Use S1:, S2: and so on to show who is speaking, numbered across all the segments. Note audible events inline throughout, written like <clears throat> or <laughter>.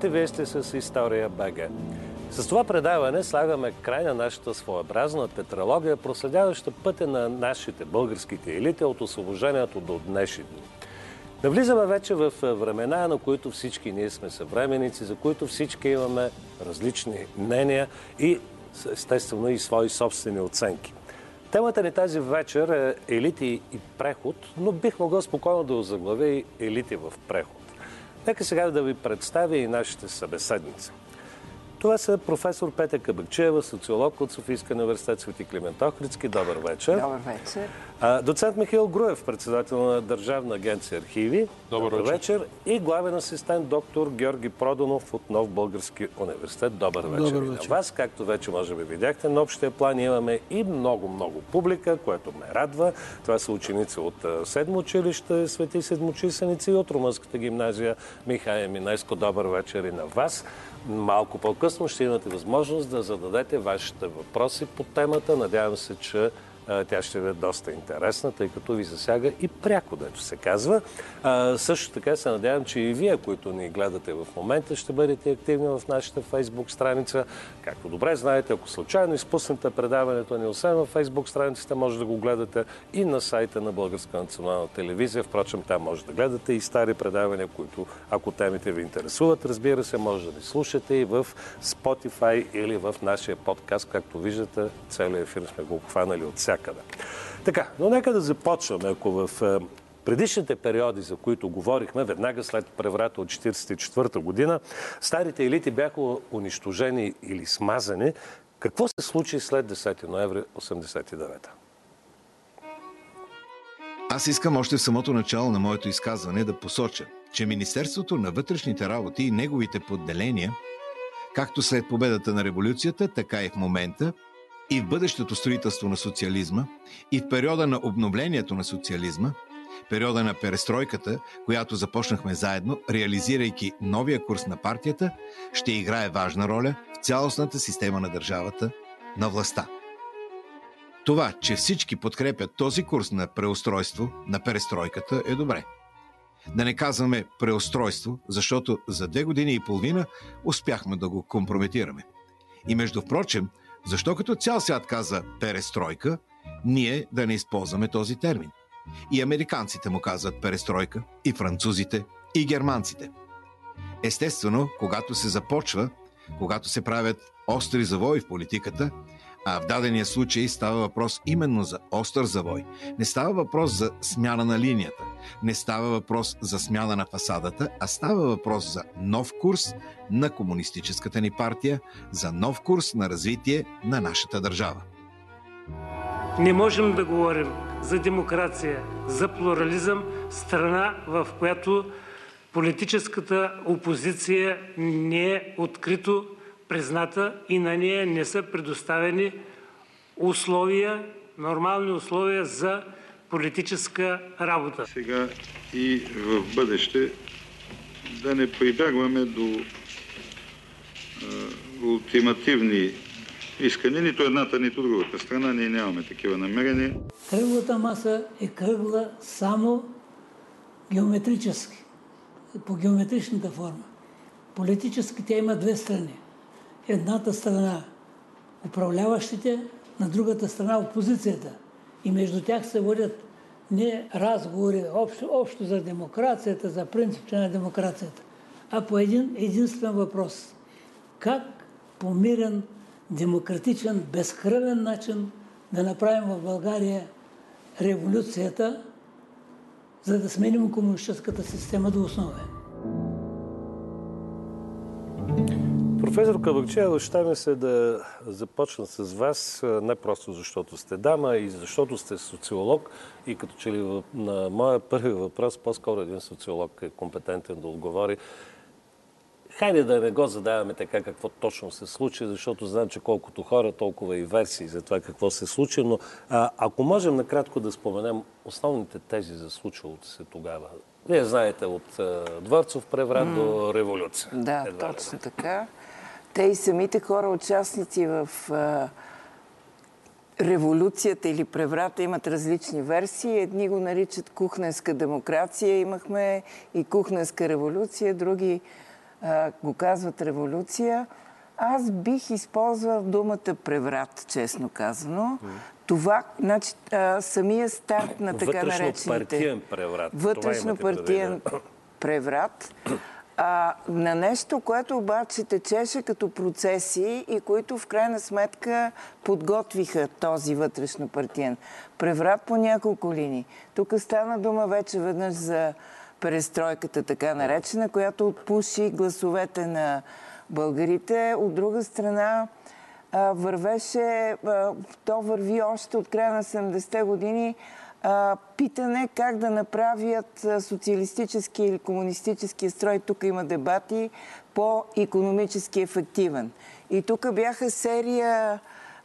S1: Здравейте, вие сте с История БГ. С това предаване слагаме край на нашата своеобразна тетралогия, проследяваща пътя на нашите българските елити от освобождението до днешни дни. Навлизаме вече в времена, на които всички ние сме съвременици, за които всички имаме различни мнения и естествено и свои собствени оценки. Темата ни тази вечер е елити и преход, но бих могъл спокойно да озаглавя и елити в преход. Нека сега да ви представя и нашите събеседници. Това са професор Петя Кабакчева, социолог от Софийска университет Свети Климент Охридски. Добър вечер.
S2: Добър вечер.
S1: доцент Михаил Груев, председател на Държавна агенция архиви.
S3: Добър, Добър вечер. вечер.
S1: И главен асистент доктор Георги Продонов от Нов Български университет. Добър вечер. Добър вечер. на вас, както вече може би видяхте, на общия план имаме и много-много публика, което ме радва. Това са ученици от Седмо училище Свети Седмочисленици и от Румънската гимназия Михая Минайско. Добър вечер и на вас. Малко по-късно ще имате възможност да зададете вашите въпроси по темата. Надявам се, че тя ще бъде доста интересна, тъй като ви засяга и пряко, дето се казва. Също така се надявам, че и вие, които ни гледате в момента, ще бъдете активни в нашата фейсбук страница. Както добре знаете, ако случайно изпуснете предаването ни, освен в фейсбук страницата, може да го гледате и на сайта на Българска национална телевизия. Впрочем, там може да гледате и стари предавания, които, ако темите ви интересуват, разбира се, може да ни слушате и в Spotify или в нашия подкаст. Както виждате, целият ефир сме го обхванали от всяка някъде. Така, но нека да започваме, ако в е, предишните периоди, за които говорихме, веднага след преврата от 1944 година, старите елити бяха унищожени или смазани. Какво се случи след 10 ноември 1989?
S4: Аз искам още в самото начало на моето изказване да посоча, че Министерството на вътрешните работи и неговите подделения, както след победата на революцията, така и в момента, и в бъдещето строителство на социализма, и в периода на обновлението на социализма, периода на перестройката, която започнахме заедно, реализирайки новия курс на партията, ще играе важна роля в цялостната система на държавата, на властта. Това, че всички подкрепят този курс на преустройство, на перестройката, е добре. Да не казваме преустройство, защото за две години и половина успяхме да го компрометираме. И между впрочем, защо като цял свят каза перестройка, ние да не използваме този термин? И американците му казват перестройка, и французите, и германците. Естествено, когато се започва, когато се правят остри завои в политиката, а в дадения случай става въпрос именно за остър завой. Не става въпрос за смяна на линията, не става въпрос за смяна на фасадата, а става въпрос за нов курс на комунистическата ни партия, за нов курс на развитие на нашата държава.
S5: Не можем да говорим за демокрация, за плурализъм, страна, в която политическата опозиция не е открито призната и на нея не са предоставени условия, нормални условия за политическа работа.
S6: Сега и в бъдеще да не прибягваме до ултимативни искания, нито едната, нито другата страна. Ние нямаме такива намерения.
S7: Кръглата маса е кръгла само геометрически, по геометричната форма. Политически тя има две страни едната страна управляващите, на другата страна опозицията. И между тях се водят не разговори общо, общо за демокрацията, за принципите на демокрацията, а по един единствен въпрос. Как по мирен, демократичен, безкръвен начин да направим в България революцията, за да сменим комунистическата система до основе.
S1: Професор Кабакчева, ще ми се да започна с вас, не просто защото сте дама, и защото сте социолог. И като че ли на моя първи въпрос, по-скоро един социолог е компетентен да отговори. Хайде да не го задаваме така какво точно се случи, защото знам, че колкото хора, толкова и версии за това какво се случи, но а, ако можем накратко да споменем основните тези за случилото се тогава. Вие знаете от а, Дворцов преврат mm. до революция.
S2: Да, Едва точно така те и самите хора, участници в а, революцията или преврата имат различни версии. Едни го наричат кухненска демокрация, имахме и кухненска революция, други а, го казват революция. Аз бих използвал думата преврат, честно казано. Това, значи, а, самия старт на така наречените...
S1: Вътрешно-партиен преврат.
S2: Вътрешно-партиен преврат. А, на нещо, което обаче течеше като процеси и които в крайна сметка подготвиха този вътрешно-партиен преврат по няколко линии. Тук стана дума вече веднъж за перестройката, така наречена, която отпуши гласовете на българите. От друга страна, вървеше, то върви още от края на 70-те години, питане как да направят социалистически или комунистически строй, тук има дебати, по-економически ефективен. И тук бяха серия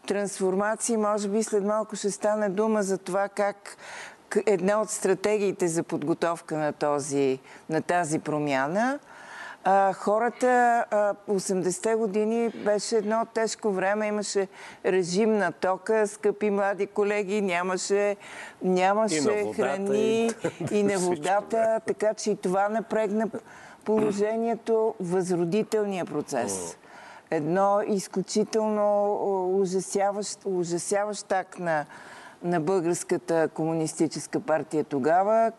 S2: трансформации, може би след малко ще стане дума за това как една от стратегиите за подготовка на, този, на тази промяна – а, хората, а, 80-те години беше едно тежко време, имаше режим на тока, скъпи млади колеги, нямаше, нямаше и храни и, <laughs> и на водата, така че и това напрегна положението, възродителния процес. Едно изключително ужасяващ, ужасяващ так на, на Българската комунистическа партия тогава,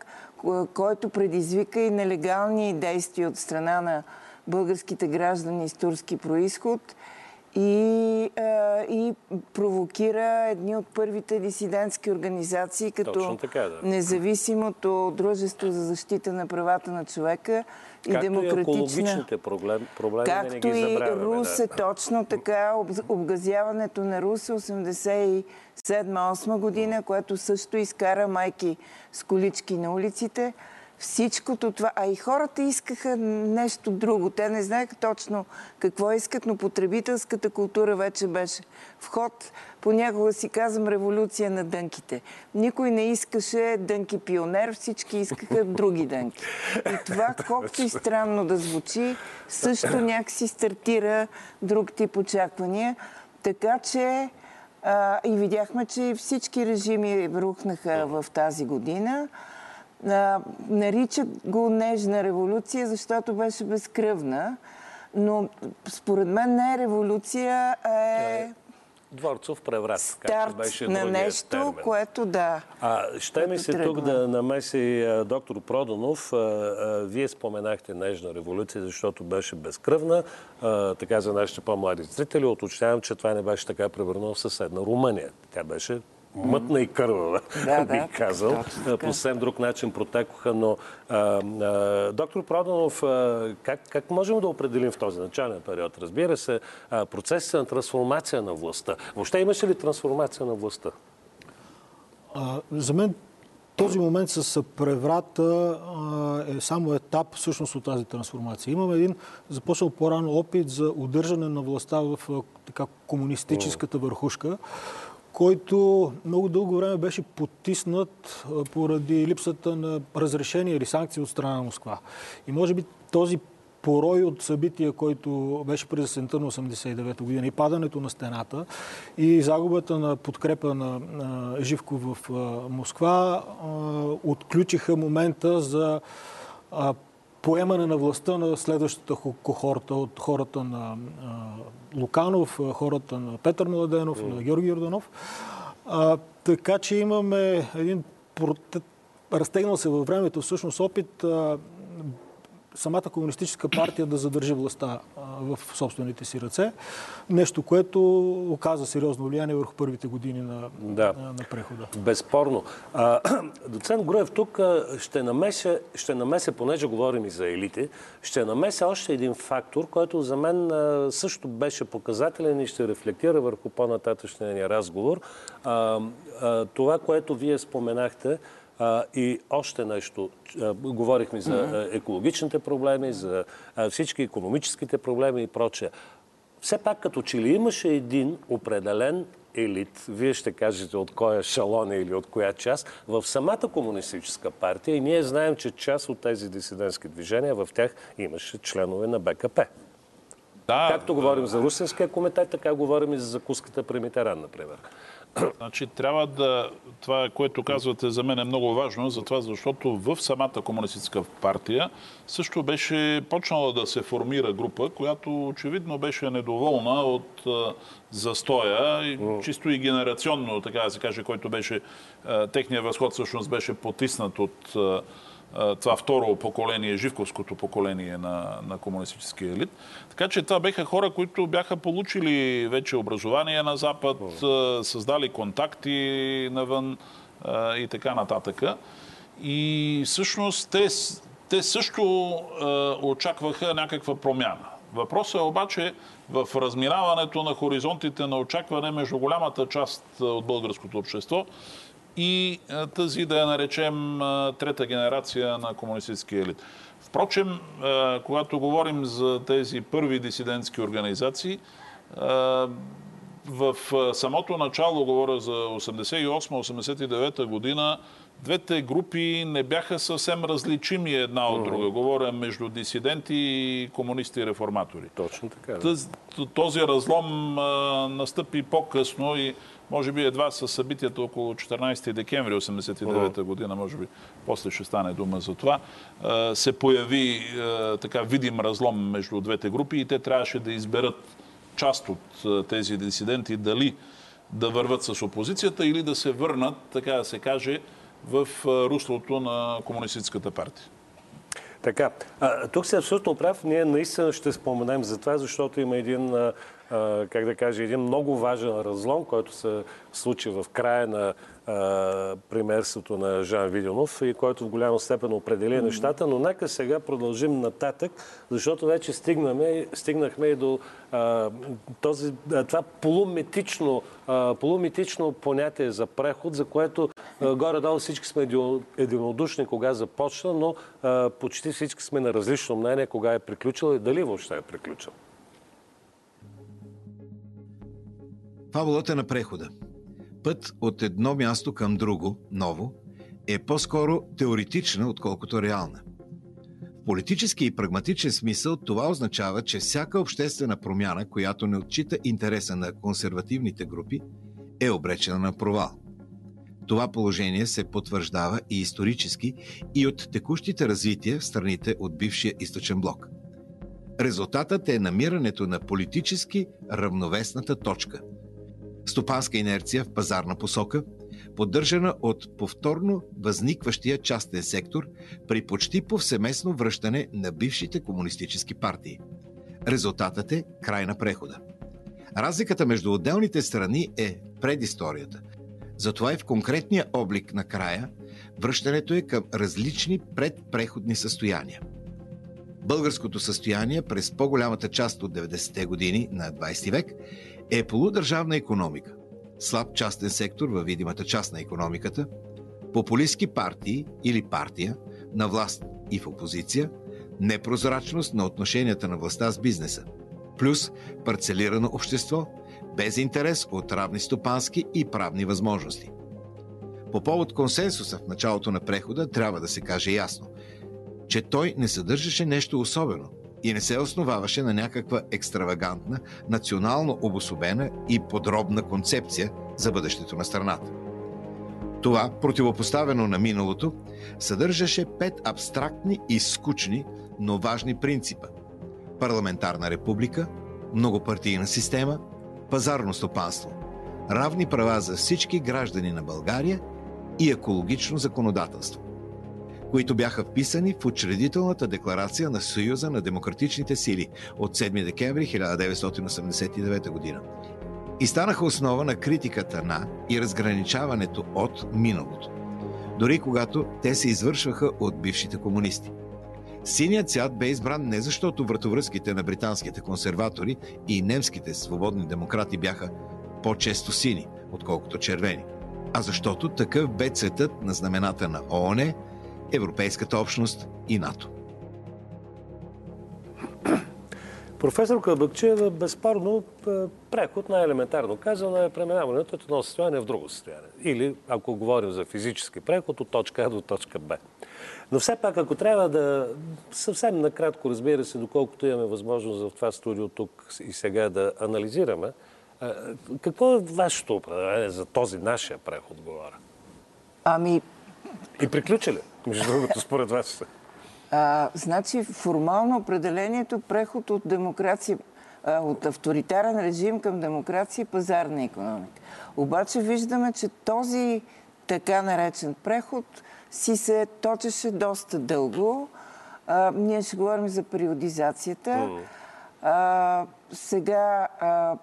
S2: който предизвика и нелегални действия от страна на българските граждани с турски происход и, а, и провокира едни от първите дисидентски организации, като
S1: така, да.
S2: независимото Дружество за защита на правата на човека и
S1: както
S2: демократична...
S1: и екологичните проблем, проблеми
S2: Както и Русе, да. точно така, обгазяването на Русе 87-8 година, което също изкара майки с колички на улиците. Всичкото това, а и хората искаха нещо друго. Те не знаеха точно какво искат, но потребителската култура вече беше в ход. Понякога си казвам революция на дънките. Никой не искаше дънки пионер, всички искаха други дънки. И това, <laughs> колкото и странно да звучи, също някакси стартира друг тип очаквания. Така че а, и видяхме, че всички режими рухнаха в тази година. А, нарича го нежна революция, защото беше безкръвна. Но според мен не е революция, а е... е
S1: Дворцов преврат,
S2: Старт беше на нещо, термин. което да.
S1: А, ще ми се тръгва. тук да намеси а, доктор. А, а, вие споменахте нежна революция, защото беше безкръвна. А, така за нашите по-млади зрители уточнявам, че това не беше така превърнало в съседна Румъния. Тя беше мътна и кървава, да, <laughs> бих да, казал. По съвсем друг начин протекоха, но а, а, доктор Проданов, а, как, как можем да определим в този начален период? Разбира се, процесът на трансформация на властта. Въобще имаше ли трансформация на властта?
S3: А, за мен този момент с преврата е само етап всъщност от тази трансформация. Имаме един започнал по-рано опит за удържане на властта в така комунистическата върхушка, който много дълго време беше потиснат поради липсата на разрешение или санкции от страна на Москва. И може би този порой от събития, който беше през есента на 89 година и падането на стената и загубата на подкрепа на, на Живко в Москва отключиха момента за поемане на властта на следващата кохорта от хората на Луканов, хората на Петър Младенов, mm. на Георги Йорданов. А, така че имаме един разтегнал се във времето всъщност опит а, самата комунистическа партия да задържи властта в собствените си ръце. Нещо, което оказа сериозно влияние върху първите години на, да. на, прехода.
S1: Безспорно. А, <clears throat> доцент Груев, тук ще намеся, ще намеся, понеже говорим и за елити, ще намеся още един фактор, който за мен също беше показателен и ще рефлектира върху по-нататъчния ни разговор. А, а, това, което вие споменахте, и още нещо. Говорихме за екологичните проблеми, за всички економическите проблеми и прочее. Все пак като че ли имаше един определен елит, вие ще кажете от коя шалон или от коя част, в самата комунистическа партия и ние знаем, че част от тези дисидентски движения в тях имаше членове на БКП. Да, Както да. говорим за Русинския комитет, така говорим и за закуската при Митеран, например.
S8: Значи трябва да... Това, което казвате за мен е много важно, затова защото в самата комунистическа партия също беше почнала да се формира група, която очевидно беше недоволна от застоя, и, чисто и генерационно, така да се каже, който беше... Техният възход всъщност беше потиснат от това второ поколение, живковското поколение на, на комунистическия елит. Така че това беха хора, които бяха получили вече образование на Запад, създали контакти навън и така нататък. И всъщност те, те също очакваха някаква промяна. Въпросът е обаче в разминаването на хоризонтите на очакване между голямата част от българското общество и тази, да я наречем, трета генерация на комунистическия елит. Впрочем, когато говорим за тези първи дисидентски организации, в самото начало, говоря за 88-89 година, двете групи не бяха съвсем различими една от друга. Говоря между дисиденти и комунисти и реформатори.
S1: Точно така. Да.
S8: Този разлом настъпи по-късно и може би едва с събитията около 14 декември 1989 година, може би после ще стане дума за това, се появи така видим разлом между двете групи и те трябваше да изберат част от тези дисиденти дали да върват с опозицията или да се върнат, така да се каже, в руслото на Комунистическата партия.
S1: Така, а, тук се абсолютно прав. Ние наистина ще споменем за това, защото има един как да кажа, един много важен разлом, който се случи в края на примерството на Жан Виденов и който в голяма степен определи нещата, но нека сега продължим нататък, защото вече стигнаме, стигнахме и до а, този, това полумитично, а, полумитично понятие за преход, за което горе-долу всички сме единодушни кога започна, но а, почти всички сме на различно мнение кога е приключил и дали въобще е приключил.
S4: Фабулата на прехода. Път от едно място към друго, ново, е по-скоро теоретична, отколкото реална. В политически и прагматичен смисъл това означава, че всяка обществена промяна, която не отчита интереса на консервативните групи, е обречена на провал. Това положение се потвърждава и исторически и от текущите развития в страните от бившия източен блок. Резултатът е намирането на политически равновесната точка – стопанска инерция в пазарна посока, поддържана от повторно възникващия частен сектор при почти повсеместно връщане на бившите комунистически партии. Резултатът е край на прехода. Разликата между отделните страни е предисторията. Затова и в конкретния облик на края връщането е към различни предпреходни състояния. Българското състояние през по-голямата част от 90-те години на 20 век е полудържавна економика, слаб частен сектор във видимата част на економиката, популистски партии или партия на власт и в опозиция, непрозрачност на отношенията на властта с бизнеса, плюс парцелирано общество, без интерес от равни стопански и правни възможности. По повод консенсуса в началото на прехода трябва да се каже ясно, че той не съдържаше нещо особено – и не се основаваше на някаква екстравагантна, национално обособена и подробна концепция за бъдещето на страната. Това, противопоставено на миналото, съдържаше пет абстрактни и скучни, но важни принципа. Парламентарна република, многопартийна система, пазарно стопанство, равни права за всички граждани на България и екологично законодателство които бяха вписани в учредителната декларация на Съюза на демократичните сили от 7 декември 1989 година и станаха основа на критиката на и разграничаването от миналото, дори когато те се извършваха от бившите комунисти. Синият цвят бе избран не защото вратовръзките на британските консерватори и немските свободни демократи бяха по-често сини, отколкото червени, а защото такъв бе цветът на знамената на ООН, Европейската общност и НАТО.
S1: Професор Кълбъкчева, безспорно, е, преход най-елементарно казано е преминаването от едно състояние в друго състояние. Или, ако говорим за физически преход, от точка А до точка Б. Но все пак, ако трябва да съвсем накратко, разбира се, доколкото имаме възможност в това студио тук и сега да анализираме Какво е вашето определение за този нашия преход, говоря?
S2: Ами...
S1: И приключи ли, между другото, според вас?
S2: А, значи, формално определението преход от демокрация, от авторитарен режим към демокрация и пазарна економика. Обаче виждаме, че този така наречен преход си се точеше доста дълго. А, ние ще говорим за периодизацията. А, сега а,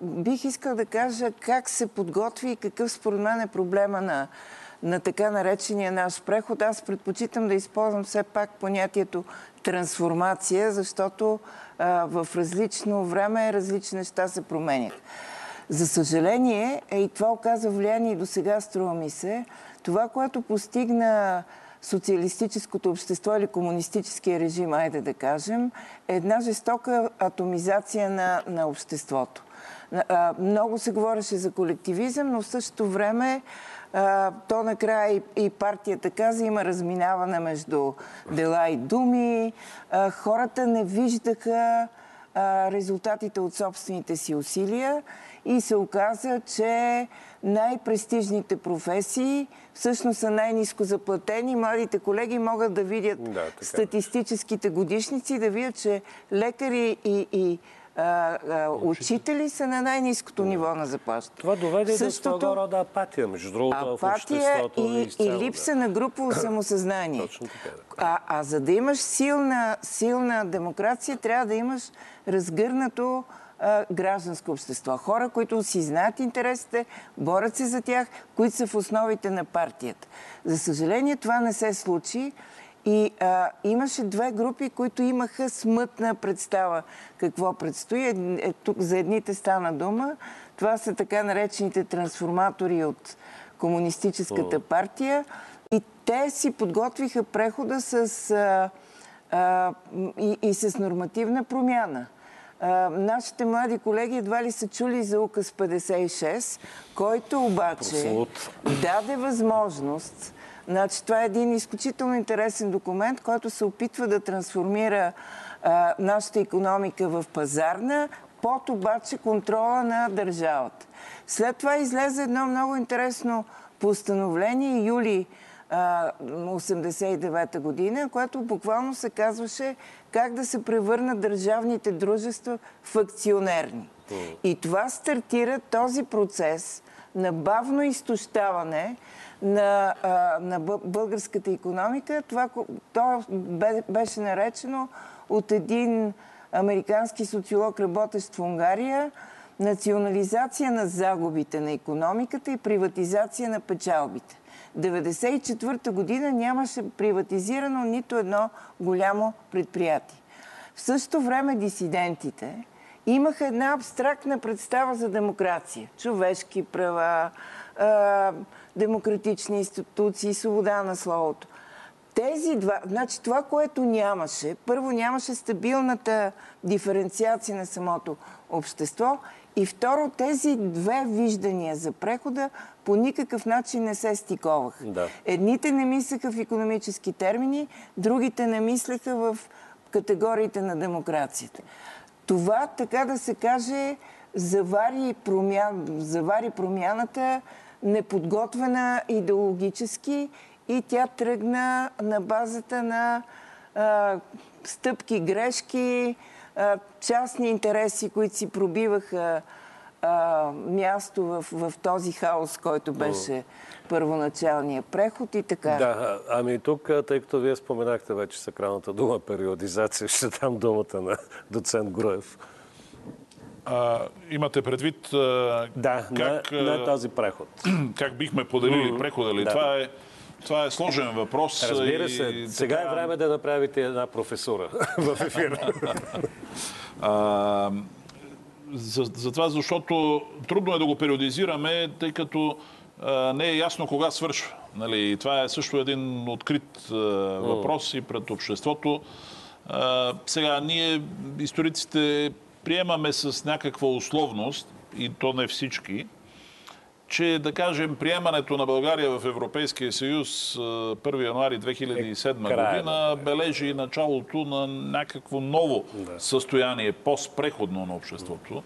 S2: бих искал да кажа как се подготви и какъв според мен е проблема на, на така наречения наш преход. Аз предпочитам да използвам все пак понятието трансформация, защото в различно време различни неща се променят. За съжаление, и това оказа влияние и до сега, струва ми се, това, което постигна социалистическото общество или комунистическия режим, айде да кажем, е една жестока атомизация на, на обществото. Много се говореше за колективизъм, но в същото време то накрая и, и партията каза, има разминаване между дела и думи. Хората не виждаха резултатите от собствените си усилия и се оказа, че най-престижните професии всъщност са най-низко заплатени. Младите колеги могат да видят да, е. статистическите годишници, да видят, че лекари и, и а, а, учители са на най-низкото ниво на заплащане.
S1: Това доведе Същото... до своего рода апатия, между другото, в обществото.
S2: И, и липса да. на групово самосъзнание. Точно така, да. а, а за да имаш силна, силна демокрация, трябва да имаш разгърнато гражданско общество. Хора, които си знаят интересите, борят се за тях, които са в основите на партията. За съжаление, това не се случи. И а, имаше две групи, които имаха смътна представа какво предстои. Е, е, тук за едните стана дума. Това са така наречените трансформатори от Комунистическата партия. И те си подготвиха прехода с, а, а, и, и с нормативна промяна. А, нашите млади колеги едва ли са чули за указ 56, който обаче Прослуд. даде възможност Значи, това е един изключително интересен документ, който се опитва да трансформира а, нашата економика в пазарна, под обаче контрола на държавата. След това излезе едно много интересно постановление, юли 1989 година, което буквално се казваше как да се превърнат държавните дружества в акционерни. И това стартира този процес на бавно изтощаване на, на българската економика. Това то беше наречено от един американски социолог, работещ в Унгария, национализация на загубите на економиката и приватизация на печалбите. 1994 година нямаше приватизирано нито едно голямо предприятие. В същото време дисидентите имаха една абстрактна представа за демокрация. Човешки права, демократични институции, свобода на словото. Тези два, значи това, което нямаше, първо нямаше стабилната диференциация на самото общество и второ, тези две виждания за прехода по никакъв начин не се стиковаха. Да. Едните не мислеха в економически термини, другите не мислеха в категориите на демокрацията. Това, така да се каже, завари, промян, завари промяната неподготвена идеологически и тя тръгна на базата на а, стъпки, грешки, а, частни интереси, които си пробиваха а, място в, в този хаос, който беше първоначалния преход и така.
S1: Да, ами тук, тъй като вие споменахте вече сакралната дума периодизация, <laughs> ще дам думата на доцент Груев.
S8: А, имате предвид а,
S1: да, как, на, на този преход. <clears throat>
S8: Как бихме поделили mm-hmm. прехода ли? Да. Това, е, това е сложен въпрос.
S1: Разбира се. И, Сега така... е време да направите една професура <laughs> в ефира. <laughs>
S8: а, за, за това, защото трудно е да го периодизираме, тъй като не е ясно кога свършва. Нали? И това е също един открит въпрос и пред обществото. Сега, ние, историците, приемаме с някаква условност, и то не всички, че, да кажем, приемането на България в Европейския съюз 1 януари 2007 е година бележи началото на някакво ново състояние, постпреходно на обществото.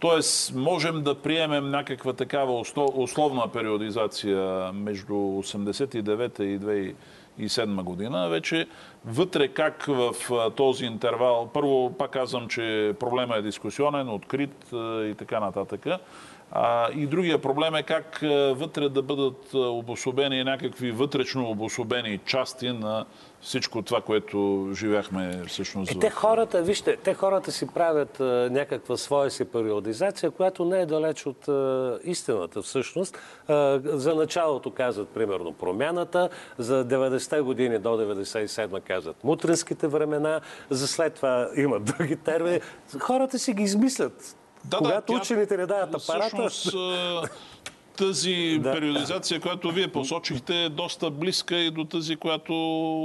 S8: Тоест, можем да приемем някаква такава условна периодизация между 89 и 2007 година. Вече вътре как в този интервал, първо пак казвам, че проблема е дискусионен, открит и така нататък. А, и другия проблем е как вътре да бъдат обособени някакви вътрешно обособени части на всичко това, което живяхме всъщност.
S1: Е, те хората, вижте, те хората си правят а, някаква своя си периодизация, която не е далеч от а, истината всъщност. А, за началото казват примерно промяната, за 90-те години до 97 казват мутринските времена, за след това имат други термини. Хората си ги измислят. Да, Когато да, учените не дават апарата... Всъщност,
S8: тази <laughs> да. периодизация, която вие посочихте, е доста близка и до тази, която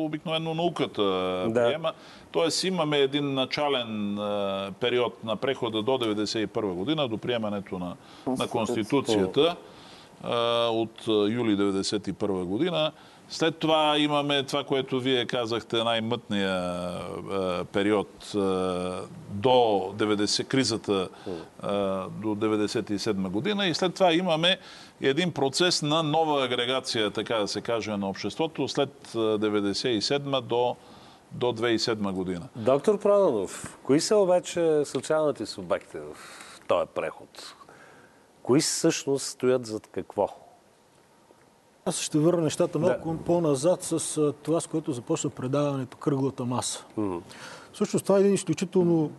S8: обикновено науката да. приема. Тоест имаме един начален а, период на прехода до 1991 година, до приемането на, на Конституцията а, от юли 1991 година. След това имаме това, което вие казахте, най-мътния период до 90, кризата до 1997 година и след това имаме един процес на нова агрегация, така да се каже, на обществото след 1997 до до 2007 година.
S1: Доктор Проданов, кои са обаче социалните субекти в този преход? Кои всъщност стоят зад какво?
S3: Аз ще върна нещата малко да. по-назад с това, с което започна предаването кръглата маса. Mm-hmm. Всъщност това е един изключително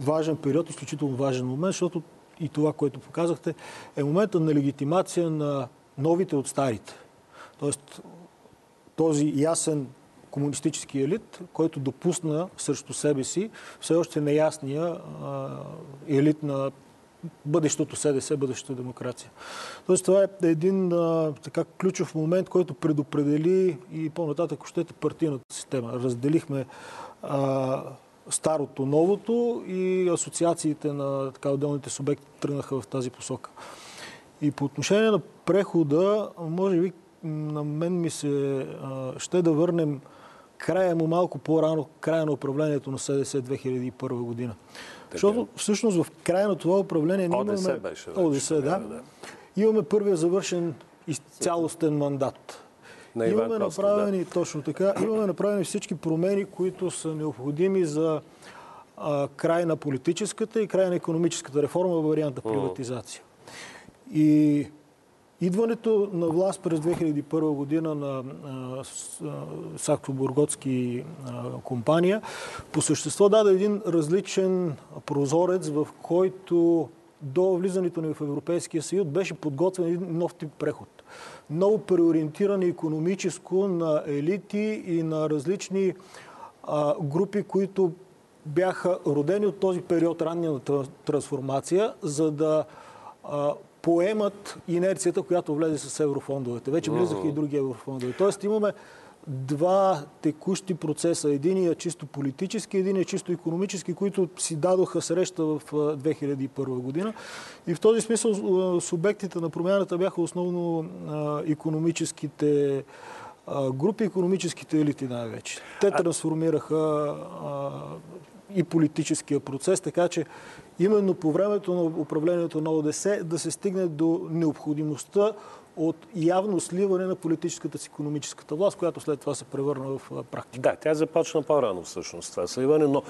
S3: важен период, изключително важен момент, защото и това, което показахте, е момента на легитимация на новите от старите. Тоест, този ясен комунистически елит, който допусна срещу себе си все още неясния елит на бъдещото СДС, бъдещата демокрация. Тоест това е един а, така ключов момент, който предопредели и по-нататък, щете, партийната система. Разделихме а, старото, новото и асоциациите на така отделните субекти тръгнаха в тази посока. И по отношение на прехода, може би на мен ми се а, ще да върнем края му малко по-рано, края на управлението на СДС 2001 година. Защото всъщност в края на това управление
S1: ние имаме... ОДС беше.
S3: ОДС, да. да. Имаме първия завършен цялостен мандат.
S1: На
S3: имаме направени, да. точно така, имаме направени всички промени, които са необходими за а, край на политическата и край на економическата реформа във варианта приватизация. И Идването на власт през 2001 година на Саксо-Бурготски компания по същество даде един различен прозорец, в който до влизането ни в Европейския съюз беше подготвен един нов тип преход. Много преориентиран економическо на елити и на различни а, групи, които бяха родени от този период ранния трансформация, за да а, поемат инерцията, която влезе с еврофондовете. Вече влизаха и други еврофондове. Тоест имаме два текущи процеса. Един е чисто политически, един е чисто економически, които си дадоха среща в 2001 година. И в този смисъл субектите на промяната бяха основно економическите групи, економическите елити най-вече. Те трансформираха и политическия процес, така че именно по времето на управлението на ОДС да се стигне до необходимостта от явно сливане на политическата с економическата власт, която след това се превърна в практика.
S1: Да, тя започна по-рано всъщност това сливане, но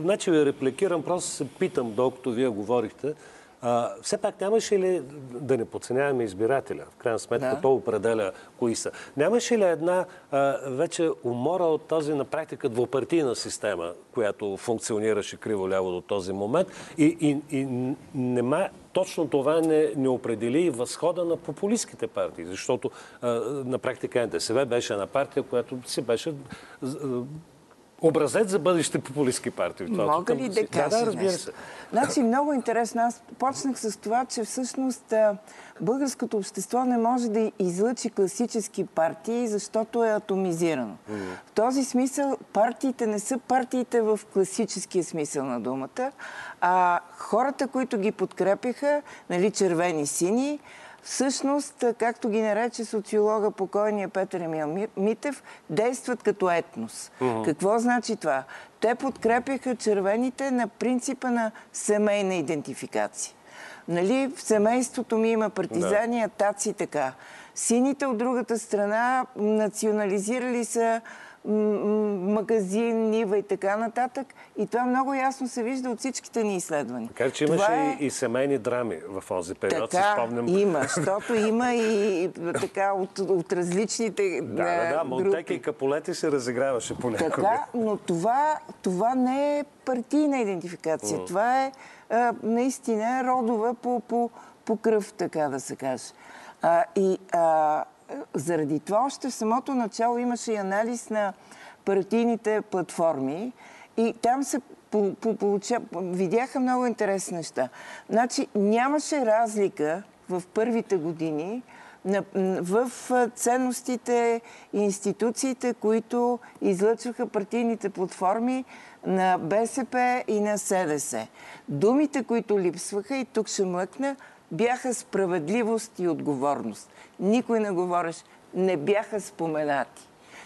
S1: значи ви репликирам, просто се питам, докато вие говорихте, а, все пак нямаше ли, да не подценяваме избирателя, в крайна сметка да. то определя кои са, нямаше ли една а, вече умора от този на практика двупартийна система, която функционираше криво-ляво до този момент? И, и, и нема, точно това не, не определи и възхода на популистските партии, защото а, на практика НДСВ беше една партия, която си беше образец за бъдещи популистски партии.
S2: Мога ли да кажа да, да, разбира се. Значи, много интересно. Аз почнах с това, че всъщност българското общество не може да излъчи класически партии, защото е атомизирано. Mm-hmm. В този смисъл партиите не са партиите в класическия смисъл на думата, а хората, които ги подкрепяха, нали, червени, сини, всъщност, както ги нарече социолога покойния Петър Емил Митев, действат като етнос. Uh-huh. Какво значи това? Те подкрепяха червените на принципа на семейна идентификация. Нали, в семейството ми има партизани, да. атаци така. Сините от другата страна национализирали са магазин, нива и така нататък. И това много ясно се вижда от всичките ни изследвания.
S1: Така че имаше е... и, семейни драми в този период,
S2: така,
S1: си спомням.
S2: има, <laughs> защото има и, и така от, от различните
S1: Да, да, да, Монтека и Каполети се разиграваше понякога.
S2: Така, но това, това не е партийна идентификация. Mm. Това е а, наистина родова по, по, по кръв, така да се каже. А, и а, заради това още в самото начало имаше и анализ на партийните платформи и там се по, по, получа, видяха много интересни неща. Значи нямаше разлика в първите години в ценностите и институциите, които излъчваха партийните платформи на БСП и на СДС. Думите, които липсваха, и тук ще млъкна, бяха справедливост и отговорност. Никой не говореше, не бяха споменати.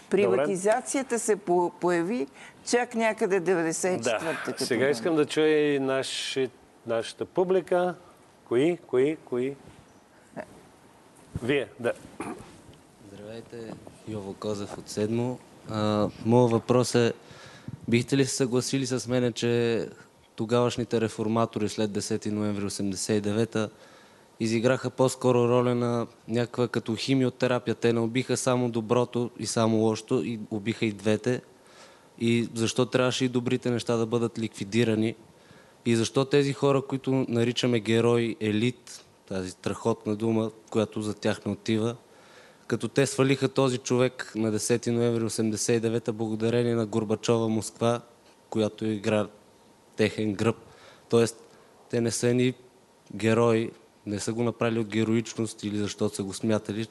S2: Приватизацията се по- появи чак някъде 94-та.
S1: Да. Сега искам да чуя и наши, нашата публика. Кои, кои, кои? Вие, да.
S9: Здравейте, Йово Козев от Седмо. моят въпрос е, бихте ли се съгласили с мене, че тогавашните реформатори след 10 ноември 89-та изиграха по-скоро роля на някаква като химиотерапия. Те не убиха само доброто и само лошото, и убиха и двете. И защо трябваше и добрите неща да бъдат ликвидирани? И защо тези хора, които наричаме герои, елит, тази страхотна дума, която за тях не отива, като те свалиха този човек на 10 ноември 89 благодарение на Горбачова Москва, която игра техен гръб. Тоест, те не са ни герои, не са го направили от героичност или защото са го смятали.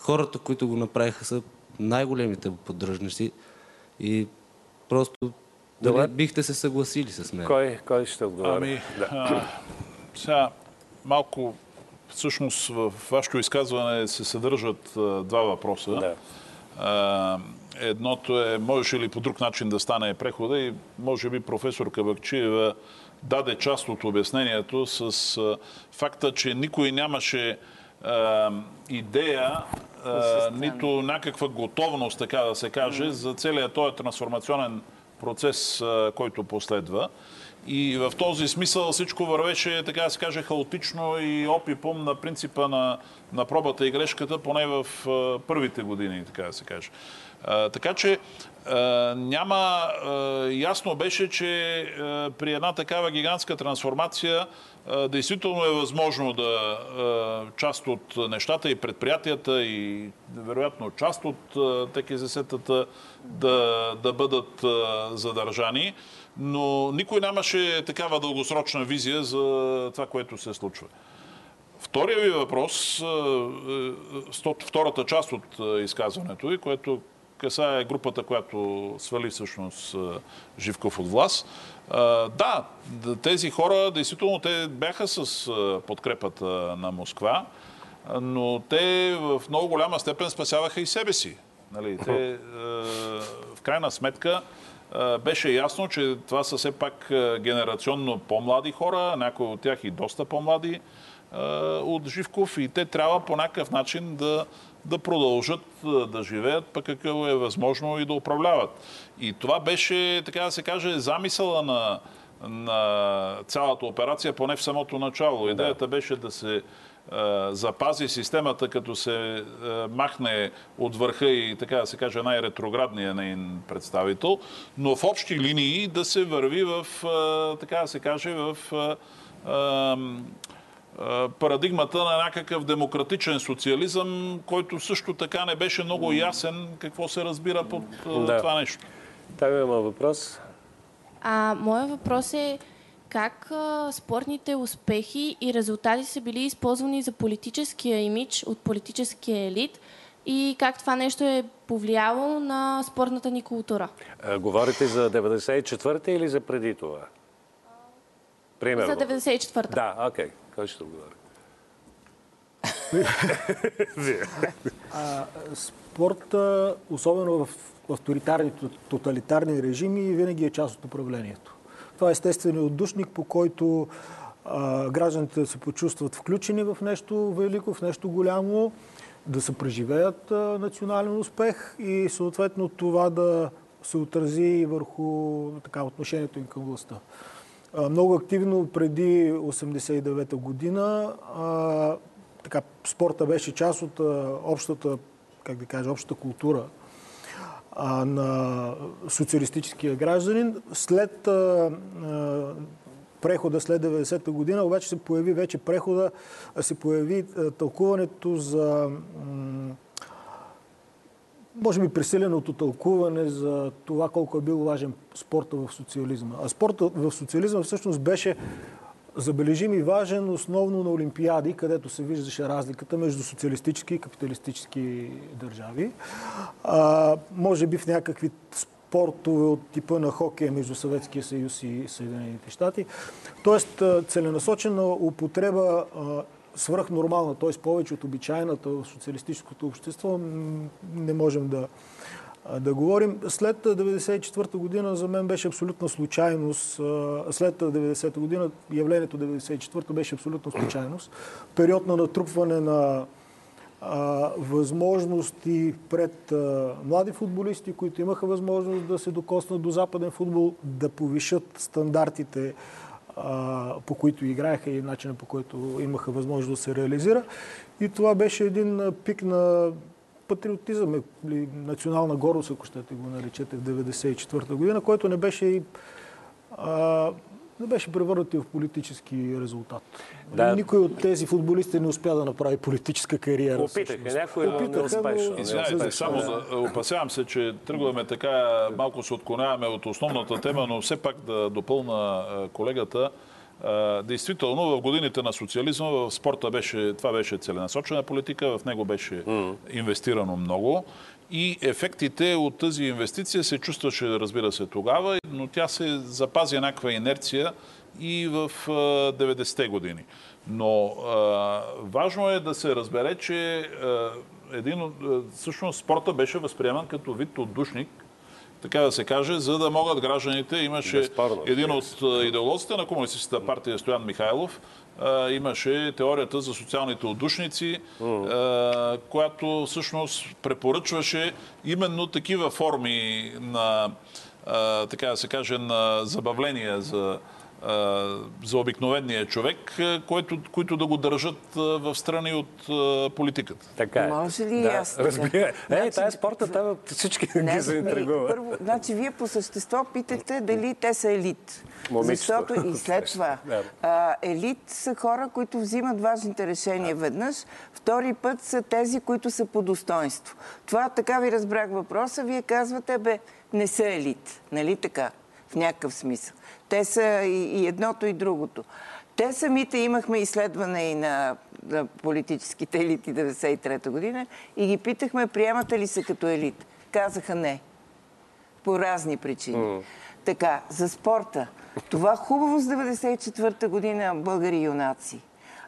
S9: Хората, които го направиха, са най-големите поддръжници и просто дали бихте се съгласили с мен?
S1: Кой, кой ще отговори?
S8: Ами, да. а, сега малко всъщност в вашето изказване се съдържат а, два въпроса. Да. А, едното е, можеше ли по друг начин да стане прехода и може би професор Кабакчиева даде част от обяснението с а, факта, че никой нямаше а, идея, а, нито някаква готовност, така да се каже, mm. за целият този трансформационен процес, който последва. И в този смисъл всичко вървеше, така да се каже, хаотично и опипом на принципа на, на пробата и грешката, поне в а, първите години, така да се каже. А, така че няма... А, ясно беше, че а, при една такава гигантска трансформация действително е възможно да част от нещата и предприятията и вероятно част от ТКЗС-тата да, да бъдат задържани но никой нямаше такава дългосрочна визия за това, което се случва. Втория ви въпрос, втората част от изказването и което касае групата, която свали всъщност Живков от власт. Да, тези хора, действително, те бяха с подкрепата на Москва, но те в много голяма степен спасяваха и себе си. Нали, те, в крайна сметка, беше ясно, че това са все пак генерационно по-млади хора, някои от тях и доста по-млади от Живков и те трябва по някакъв начин да, да продължат да живеят, пък какво е възможно и да управляват. И това беше, така да се каже, замисъла на, на цялата операция, поне в самото начало. Идеята беше да се запази системата, като се махне от върха и така да се каже най-ретроградния нейн представител, но в общи линии да се върви в, така да се каже, в парадигмата на някакъв демократичен социализъм, който също така не беше много ясен какво се разбира под да. това нещо.
S1: Там има въпрос.
S10: А, моят въпрос е как а, спортните успехи и резултати са били използвани за политическия имидж от политическия елит и как това нещо е повлияло на спортната ни култура.
S1: А, говорите за 94-та или за преди това?
S10: Примерно. За 94-та.
S1: Да, окей. Okay. Кой ще отговори? <laughs>
S3: спорта, особено в авторитарни, тоталитарни режими, винаги е част от управлението. Това е естественият отдушник, по който гражданите да се почувстват включени в нещо велико, в нещо голямо, да се преживеят национален успех и съответно това да се отрази върху така, отношението им към властта. Много активно преди 89-та година а, така, спорта беше част от а, общата, как да кажа, общата култура а, на социалистическия гражданин. След прехода след 90-та година, обаче се появи вече прехода, се появи тълкуването за може би пресиленото тълкуване за това колко е бил важен спорта в социализма. А спорта в социализма всъщност беше забележим и важен основно на Олимпиади, където се виждаше разликата между социалистически и капиталистически държави. А, може би в някакви спортове от типа на хокея между Съветския съюз и Съединените щати. Тоест целенасочена употреба свръхнормална, т.е. повече от обичайната в социалистическото общество, не можем да, да говорим. След 1994 година за мен беше абсолютна случайност. След 90 година явлението 1994 беше абсолютна случайност. Период на натрупване на възможности пред млади футболисти, които имаха възможност да се докоснат до западен футбол, да повишат стандартите по които играеха и начина по който имаха възможност да се реализира. И това беше един пик на патриотизъм или национална гордост, ако щете го наречете, в 1994 година, който не беше и а, не беше превърнат и в политически резултат. Да. Никой от тези футболисти не успя да направи политическа кариера.
S1: Опитаха, някой Опитаха, не успешно.
S8: Извинявайте, само да, опасявам се, че тръгваме така, малко се отклоняваме от основната тема, но все пак да допълна колегата. Действително, в годините на социализма в спорта беше, това беше целенасочена политика, в него беше инвестирано много. И ефектите от тази инвестиция се чувстваше, разбира се, тогава, но тя се запази някаква инерция и в 90-те години. Но а, важно е да се разбере, че а, един, всъщност спорта беше възприеман като вид отдушник, така да се каже, за да могат гражданите. Имаше Безпарно, един от идеолозите на Комунистическата партия Стоян Михайлов, имаше теорията за социалните отдушници, която всъщност препоръчваше именно такива форми на, така да се каже, на забавления за за обикновения човек, който, които да го държат в страни от политиката.
S2: Така е. Може ли да, аз
S1: Разбира. Е, значи, тая спорта, там всички не, ги заинтригува.
S2: Първо, значи, вие по същество питахте дали те са елит. Момичето. Защото и след това. а, елит са хора, които взимат важните решения веднъж. Втори път са тези, които са по достоинство. Това така ви разбрах въпроса. Вие казвате, бе, не са елит. Нали така? В някакъв смисъл. Те са и, и едното, и другото. Те самите имахме изследване и на, на политическите елити 93-та година и ги питахме, приемате ли се като елит. Казаха не. По разни причини. Mm. Така, за спорта. Това хубаво с 94-та година българи юнаци.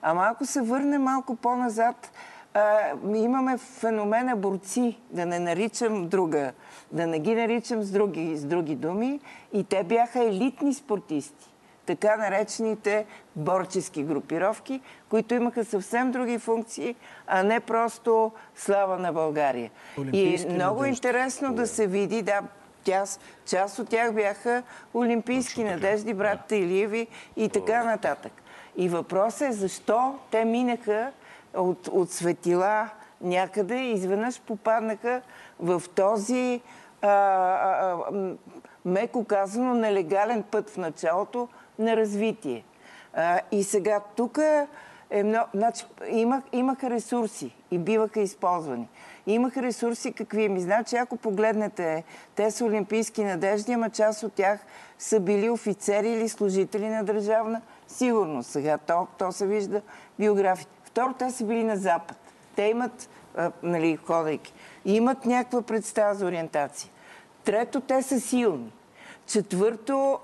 S2: Ама ако се върне малко по-назад, а, имаме феномена борци, да не наричам друга, да не ги наричам с други, с други думи. И те бяха елитни спортисти. Така наречените борчески групировки, които имаха съвсем други функции, а не просто слава на България. И много надежди. интересно да се види, да, тя, част от тях бяха олимпийски надежди, братите Илиеви и така нататък. И въпросът е защо те минаха от, от светила някъде и изведнъж попаднаха в този а, а, меко казано нелегален път в началото на развитие. А, и сега тук е много... Значи, имах, имаха ресурси и биваха използвани. Имаха ресурси какви ми. Значи, ако погледнете, те са олимпийски надежди, ама част от тях са били офицери или служители на държавна сигурност. Сега то, то се вижда биографите. Второ, те са били на Запад. Те имат, а, нали, ходейки, имат някаква представа за ориентация. Трето, те са силни. Четвърто,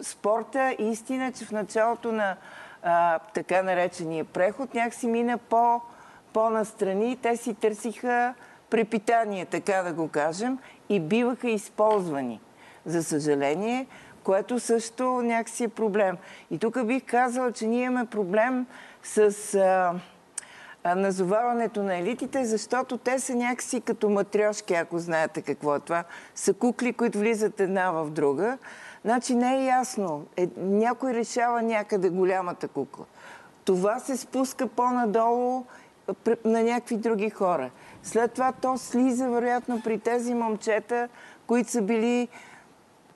S2: спорта, истина, че в началото на така наречения преход някакси мина по, по-настрани. Те си търсиха препитание, така да го кажем, и биваха използвани. За съжаление, което също някакси е проблем. И тук бих казала, че ние имаме проблем с а, назоваването на елитите, защото те са някакси като матрешки, ако знаете какво е това. Са кукли, които влизат една в друга. Значи не е ясно. Е, някой решава някъде голямата кукла. Това се спуска по-надолу на някакви други хора. След това то слиза, вероятно, при тези момчета, които са били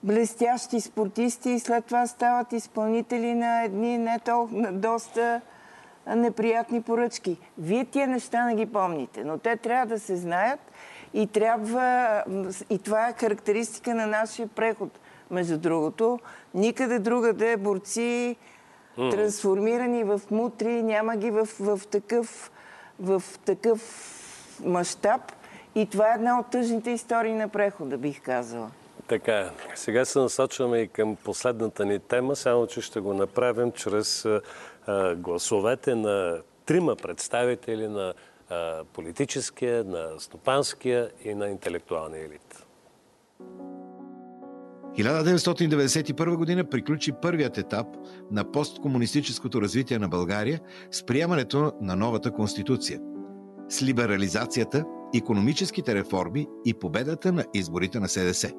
S2: блестящи спортисти и след това стават изпълнители на едни не толкова, на доста неприятни поръчки. Вие тия неща не ги помните, но те трябва да се знаят и трябва, и това е характеристика на нашия преход, между другото. Никъде другаде борци mm. трансформирани в мутри, няма ги в, в такъв, в такъв мащаб. И това е една от тъжните истории на прехода, бих казала.
S1: Така, сега се насочваме и към последната ни тема, само че ще го направим чрез а, гласовете на трима представители на политическия, на стопанския и на интелектуалния елит.
S4: 1991 година приключи първият етап на посткомунистическото развитие на България с приемането на новата конституция, с либерализацията, економическите реформи и победата на изборите на СДС.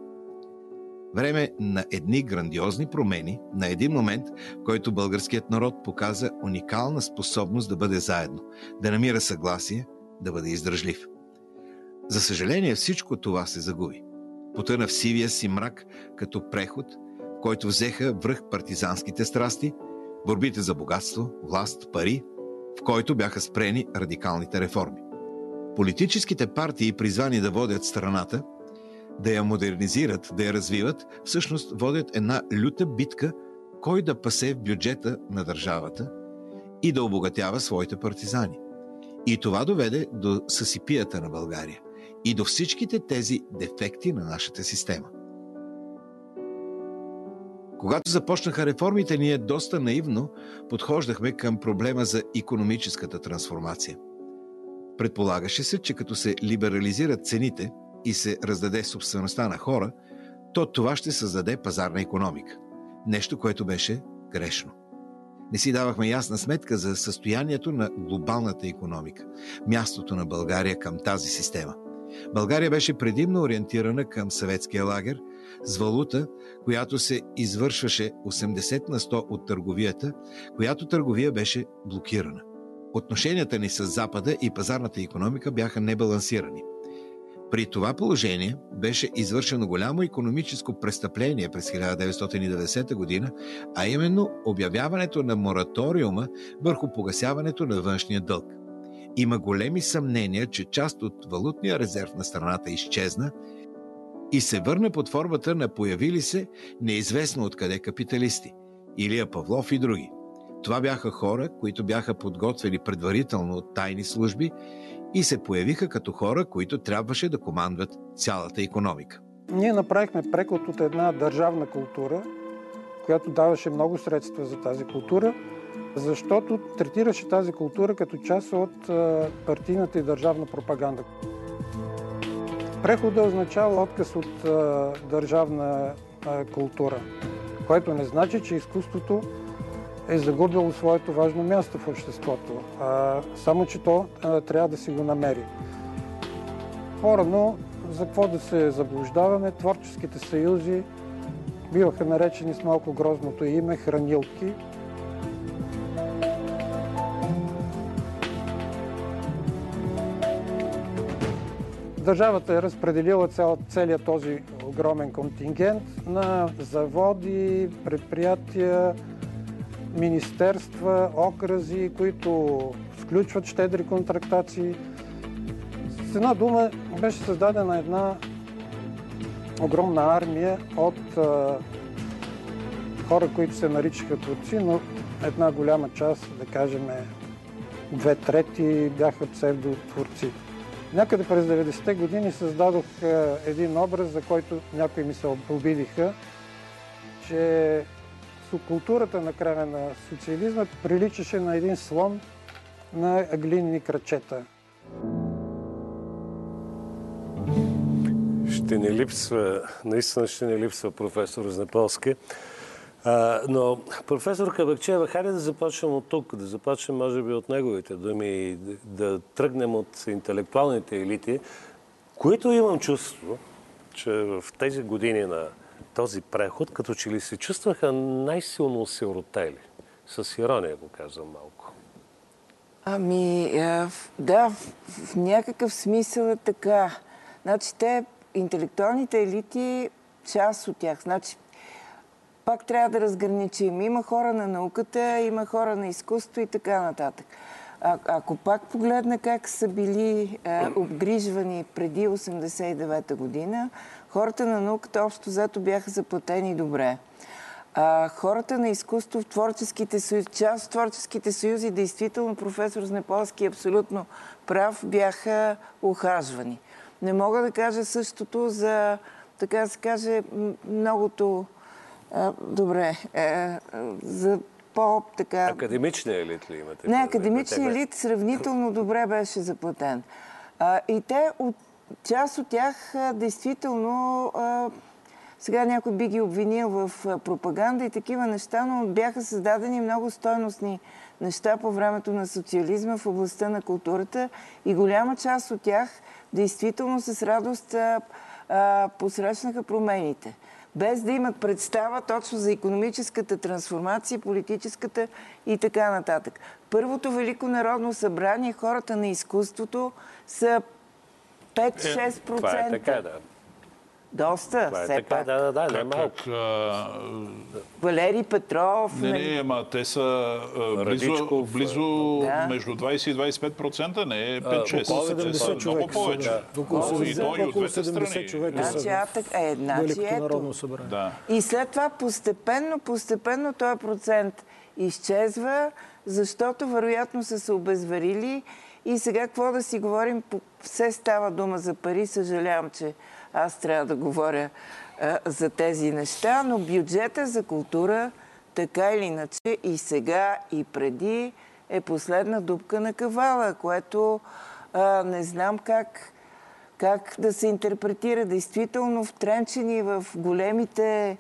S4: Време на едни грандиозни промени, на един момент, в който българският народ показа уникална способност да бъде заедно, да намира съгласие, да бъде издръжлив. За съжаление, всичко това се загуби. Потъна в сивия си мрак като преход, в който взеха връх партизанските страсти, борбите за богатство, власт, пари, в който бяха спрени радикалните реформи. Политическите партии, призвани да водят страната, да я модернизират, да я развиват, всъщност водят една люта битка кой да пасе в бюджета на държавата и да обогатява своите партизани. И това доведе до съсипията на България и до всичките тези дефекти на нашата система. Когато започнаха реформите, ние доста наивно подхождахме към проблема за економическата трансформация. Предполагаше се, че като се либерализират цените и се раздаде собствеността на хора, то това ще създаде пазарна економика. Нещо, което беше грешно. Не си давахме ясна сметка за състоянието на глобалната економика, мястото на България към тази система – България беше предимно ориентирана към съветския лагер с валута, която се извършваше 80 на 100 от търговията, която търговия беше блокирана. Отношенията ни с Запада и пазарната економика бяха небалансирани. При това положение беше извършено голямо економическо престъпление през 1990 година, а именно обявяването на мораториума върху погасяването на външния дълг. Има големи съмнения, че част от валутния резерв на страната изчезна и се върна под формата на появили се неизвестно откъде капиталисти – Илия Павлов и други. Това бяха хора, които бяха подготвени предварително от тайни служби и се появиха като хора, които трябваше да командват цялата економика.
S11: Ние направихме преход от една държавна култура, която даваше много средства за тази култура, защото третираше тази култура като част от партийната и държавна пропаганда. Прехода означава отказ от държавна култура, което не значи, че изкуството е загубило своето важно място в обществото. само, че то трябва да си го намери. Порано, за какво да се заблуждаваме, творческите съюзи биваха наречени с малко грозното име хранилки, Държавата е разпределила цял, целият този огромен контингент на заводи, предприятия, министерства, окрази, които сключват щедри контрактации. С една дума беше създадена една огромна армия от хора, които се наричаха творци, но една голяма част, да кажем две трети, бяха псевдотворци. Някъде през 90-те години създадох един образ, за който някои ми се обидиха, че културата на края на социализма приличаше на един слон на глинни крачета.
S1: Ще ни липсва, наистина ще ни липсва професор Знеполски. А, но професор Кабакчева, хайде да започнем от тук, да започнем може би от неговите думи и да тръгнем от интелектуалните елити, които имам чувство, че в тези години на този преход, като че ли се чувстваха най-силно осиротели. С ирония го казвам малко.
S2: Ами, е, да, в някакъв смисъл е така. Значи те, интелектуалните елити, част от тях, значи пак трябва да разграничим. Има хора на науката, има хора на изкуство и така нататък. А, ако пак погледна как са били е, обгрижвани преди 89-та година, хората на науката общо взето бяха заплатени добре. А, хората на изкуство в творческите съюзи, част в творческите съюзи, действително професор Знеполски е абсолютно прав, бяха ухажвани. Не мога да кажа същото за, така да се каже, многото добре, е, за по-така...
S1: Академичния елит ли имате?
S2: Не, академичния елит сравнително добре беше заплатен. А, и те, от, част от тях, действително, сега някой би ги обвинил в пропаганда и такива неща, но бяха създадени много стойностни неща по времето на социализма в областта на културата и голяма част от тях действително с радост посрещнаха промените без да имат представа точно за економическата трансформация, политическата и така нататък. Първото Велико народно събрание, хората на изкуството са 5-6%. Е, това
S1: е така, да.
S2: Доста,
S1: Това е все така, пак. Да, да, да, не малко. Как, а...
S2: Валери Петров.
S8: Не, не, ама те са а, близо, близо да. между 20 и 25%, не е 5-6.
S3: Около 70 човека. Много
S8: повече. Да. Около 70, около
S3: 70 човека
S2: значи, са е, значи,
S3: събрание.
S8: Да.
S2: И след това постепенно, постепенно този процент изчезва, защото вероятно са се обезверили и сега какво да си говорим, все става дума за пари, съжалявам, че аз трябва да говоря за тези неща, но бюджета за култура, така или иначе, и сега, и преди, е последна дупка на кавала, което а, не знам как, как да се интерпретира. Действително, втренчени в големите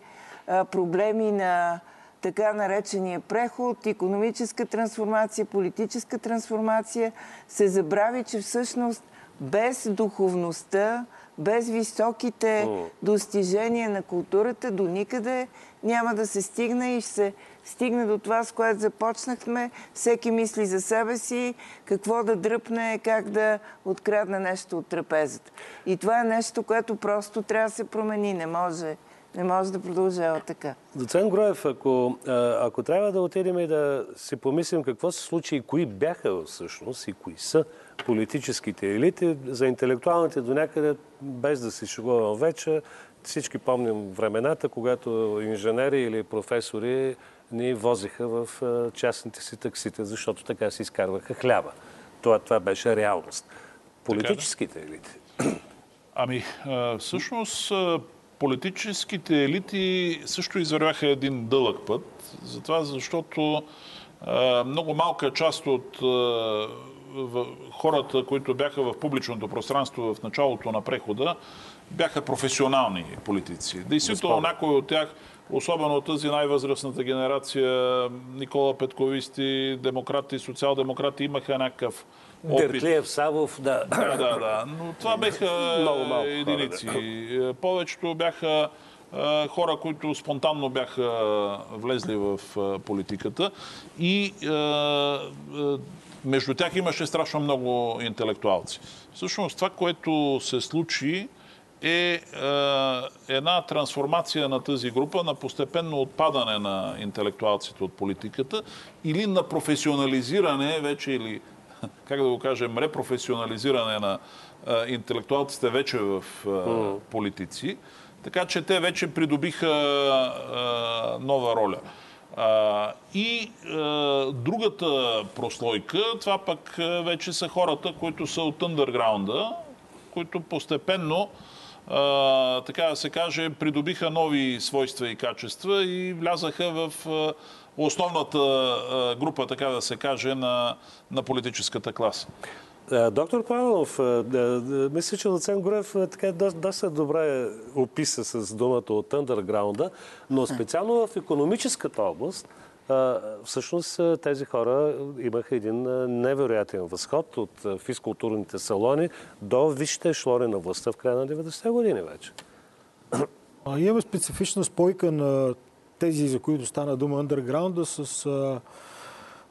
S2: а, проблеми на така наречения преход, економическа трансформация, политическа трансформация, се забрави, че всъщност без духовността, без високите достижения на културата до никъде няма да се стигне и ще се стигне до това, с което започнахме. Всеки мисли за себе си, какво да дръпне, как да открадне нещо от трапезата. И това е нещо, което просто трябва да се промени. Не може, не може да продължава така.
S1: Доцент Гроев, ако, ако трябва да отидем и да си помислим какво се случи и кои бяха всъщност и кои са политическите елити, за интелектуалните до някъде, без да се шегувам вече, всички помним времената, когато инженери или професори ни возиха в частните си таксите, защото така си изкарваха хляба. Това, това беше реалност. Политическите елити.
S8: Ами, всъщност, политическите елити също извървяха един дълъг път, затова защото много малка част от хората, които бяха в публичното пространство в началото на прехода, бяха професионални политици. Действително, някои от тях, особено тази най-възрастната генерация, Никола Петковисти, демократи, социал-демократи, имаха някакъв.
S1: Дертлиев, Савов, да.
S8: Да, да, да. Но това бяха Много малко единици. Хора, да. Повечето бяха хора, които спонтанно бяха влезли в политиката и между тях имаше страшно много интелектуалци. Всъщност това, което се случи, е, е една трансформация на тази група, на постепенно отпадане на интелектуалците от политиката или на професионализиране вече или, <laughs> как да го кажем, репрофесионализиране на интелектуалците вече в политици. Така че те вече придобиха нова роля. А, и а, другата прослойка, това пък вече са хората, които са от underground които постепенно, а, така да се каже, придобиха нови свойства и качества и влязаха в а, основната група, така да се каже, на, на политическата класа.
S1: Доктор Павлов, мисля, че Луцен Горев така доста добре описа с думата от андерграунда, но специално в економическата област всъщност тези хора имаха един невероятен възход от физкултурните салони до висшите ешелони на властта в края на 90-те години вече.
S3: Имаме специфична спойка на тези, за които стана дума андерграунда, с а,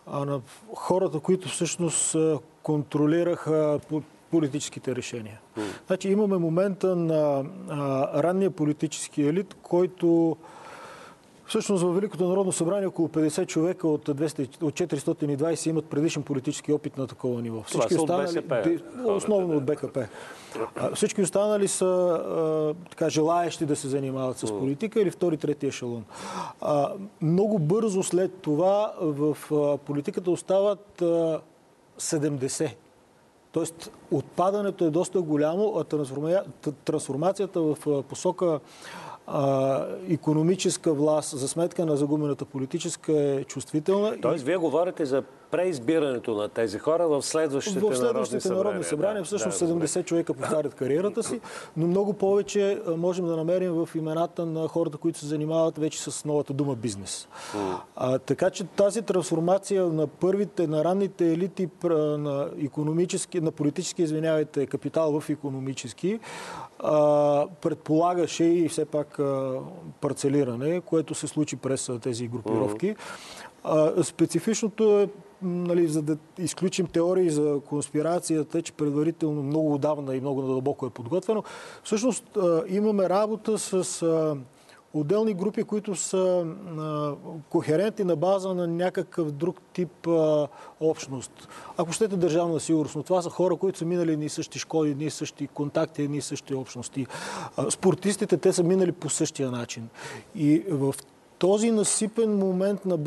S3: а, на хората, които всъщност контролираха политическите решения. Mm. Значи имаме момента на а, ранния политически елит, който Всъщност в Великото народно събрание около 50 човека от, 200, от 420 имат предишен политически опит на такова ниво.
S1: Всички Това останали, от БСП,
S3: основно от БКП. всички останали са а, така, желаещи да се занимават с политика или втори, трети ешелон. А, много бързо след това в а, политиката остават а, 70. Тоест, отпадането е доста голямо, а трансформацията в посока економическа власт за сметка на загубената политическа е чувствителна.
S1: Тоест, вие говорите за преизбирането на тези хора в следващите, в следващите народни, народни събрания.
S3: Да, всъщност да, 70 човека повтарят кариерата си, но много повече можем да намерим в имената на хората, които се занимават вече с новата дума бизнес. А, така че тази трансформация на първите, на ранните елити на економически, на политически, извинявайте, капитал в економически, а, предполагаше и все пак а, парцелиране, което се случи през тези групировки. Специфичното е нали, за да изключим теории за конспирацията, че предварително много отдавна и много надълбоко е подготвено, всъщност имаме работа с отделни групи, които са кохерентни на база на някакъв друг тип общност. Ако щете държавна сигурност, но това са хора, които са минали едни същи школи, едни същи контакти, едни същи общности. спортистите, те са минали по същия начин. И в този насипен момент на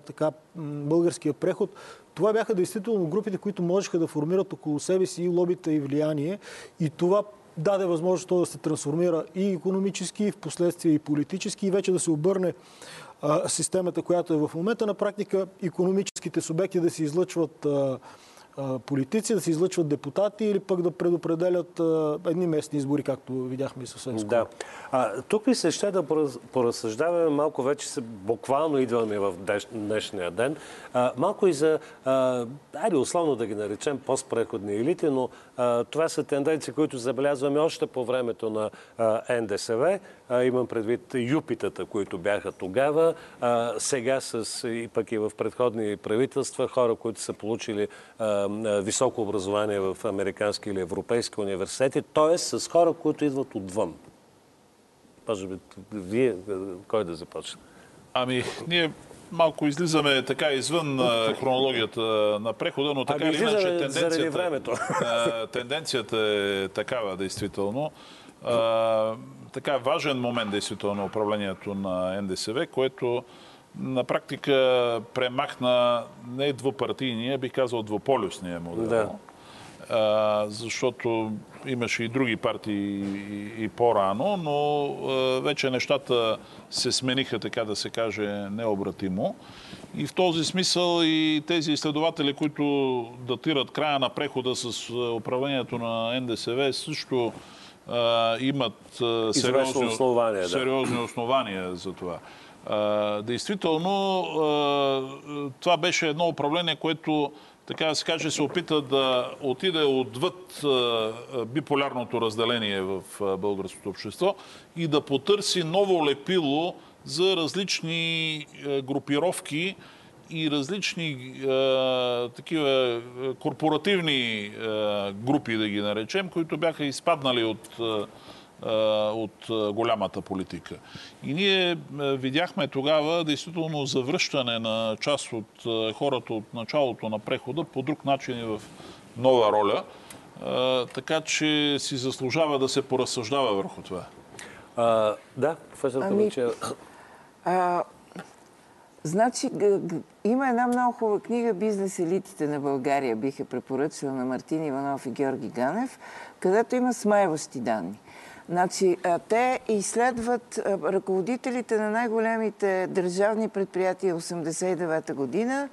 S3: така, българския преход, това бяха действително групите, които можеха да формират около себе си и лобита и влияние. И това даде възможност то да се трансформира и економически, и в последствие и политически, и вече да се обърне а, системата, която е в момента. На практика економическите субекти да се излъчват а, политици, да се излъчват депутати или пък да предопределят едни местни избори, както видяхме и съвсем скоро.
S1: Да. А, тук ми се ще да поразсъждаваме малко, вече се буквално идваме в днешния ден, а, малко и за, а, айде условно да ги наречем постпреходни елити, но а, това са тенденции, които забелязваме още по времето на а, НДСВ. Имам предвид юпитата, които бяха тогава. Сега с, и пък и в предходни правителства, хора, които са получили високо образование в американски или европейски университети, т.е. с хора, които идват отвън. Може би, вие, кой да започне?
S8: Ами, ние малко излизаме така извън хронологията на прехода, но така
S1: ами, или иначе тенденцията,
S8: тенденцията е такава, действително. А, така важен момент, действително, на управлението на НДСВ, което на практика премахна не двупартийния, бих казал двуполюсния модел. Да. А, защото имаше и други партии и, и по-рано, но а, вече нещата се смениха, така да се каже, необратимо. И в този смисъл и тези изследователи, които датират края на прехода с управлението на НДСВ, също а, имат а, сериозни, основания, да. сериозни основания за това действително, това беше едно управление, което така да се каже, се опита да отиде отвъд биполярното разделение в българското общество и да потърси ново лепило за различни групировки и различни е, такива корпоративни е, групи, да ги наречем, които бяха изпаднали от е, от голямата политика. И ние видяхме тогава действително завръщане на част от хората от началото на прехода по друг начин и в нова роля. Така че си заслужава да се поразсъждава върху това.
S1: А, да, професор ами,
S2: Значи, има една много хубава книга «Бизнес елитите на България» биха препоръчала на Мартин Иванов и Георги Ганев, където има смайващи данни. Значи, те изследват ръководителите на най-големите държавни предприятия 89-та година,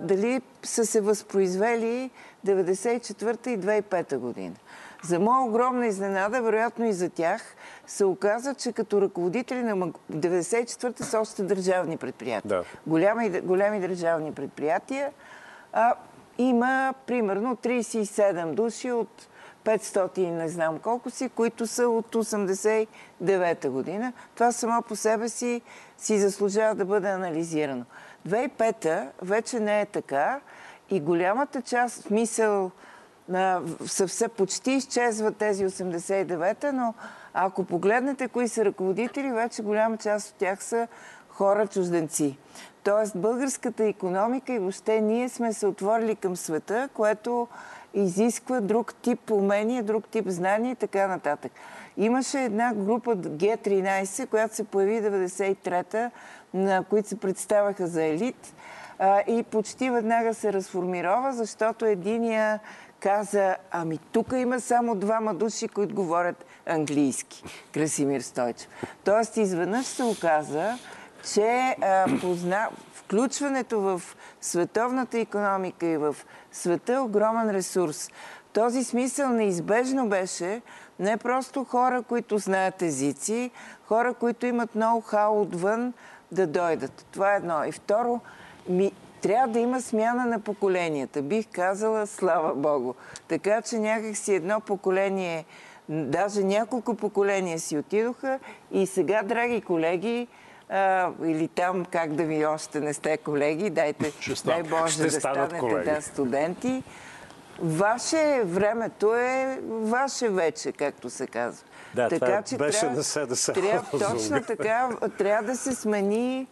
S2: дали са се възпроизвели 94-та и 2005 година. За моя огромна изненада, вероятно и за тях, се оказа, че като ръководители на 94-та са още държавни предприятия. Да. Голями, големи държавни предприятия. А, има примерно 37 души от 500 не знам колко си, които са от 89-та година. Това само по себе си си заслужава да бъде анализирано. 2005-та вече не е така и голямата част, в мисъл, все почти изчезват тези 89-та, но ако погледнете кои са ръководители, вече голяма част от тях са хора чужденци. Тоест българската економика и въобще ние сме се отворили към света, което изисква друг тип умения, друг тип знания и така нататък. Имаше една група Г13, която се появи 93-та, на които се представяха за елит и почти веднага се разформирова, защото единия каза, ами тук има само двама души, които говорят английски. Красимир Стойчев. Тоест, изведнъж се оказа, че а, позна... включването в световната економика и в света е огромен ресурс. Този смисъл неизбежно беше не просто хора, които знаят езици, хора, които имат ноу-хау отвън да дойдат. Това е едно. И второ, ми, трябва да има смяна на поколенията. Бих казала, слава Богу. Така че някак си едно поколение, даже няколко поколения си отидоха и сега, драги колеги, а, или там как да ви още не сте колеги, дайте, дай Боже Ще да станете колеги. да, студенти. Ваше времето е ваше вече, както се казва.
S1: Да, така, това че беше трябва,
S2: да да се трябва, <laughs> Точно така, трябва да се смени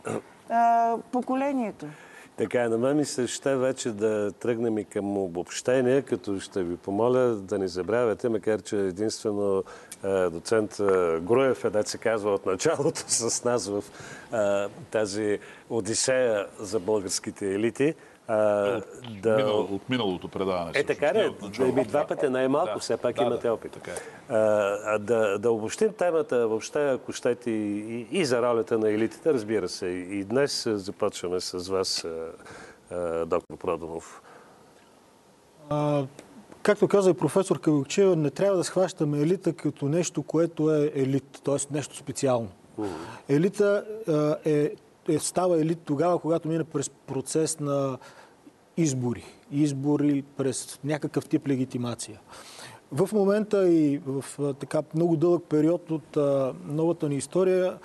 S2: а, поколението.
S1: Така, на мен ми се ще вече да тръгнем и към обобщение, като ще ви помоля да не забравяте, макар че единствено доцент Груев е, да се казва от началото с нас в тази одисея за българските елити.
S8: А, от, да... минал, от миналото предаване.
S1: Е, така ли? Да, два пъти най-малко, да, все пак да, имате опит. Така е. а, да, да обобщим темата въобще, ако щете, и, и за ролята на елитите, разбира се. И днес започваме с вас, а, доктор Продонов.
S3: А, както каза и професор Кавилчева, не трябва да схващаме елита като нещо, което е елит, т.е. нещо специално. Uh-huh. Елита е, е, става елит тогава, когато мине през процес на избори. Избори през някакъв тип легитимация. В момента и в така много дълъг период от а, новата ни история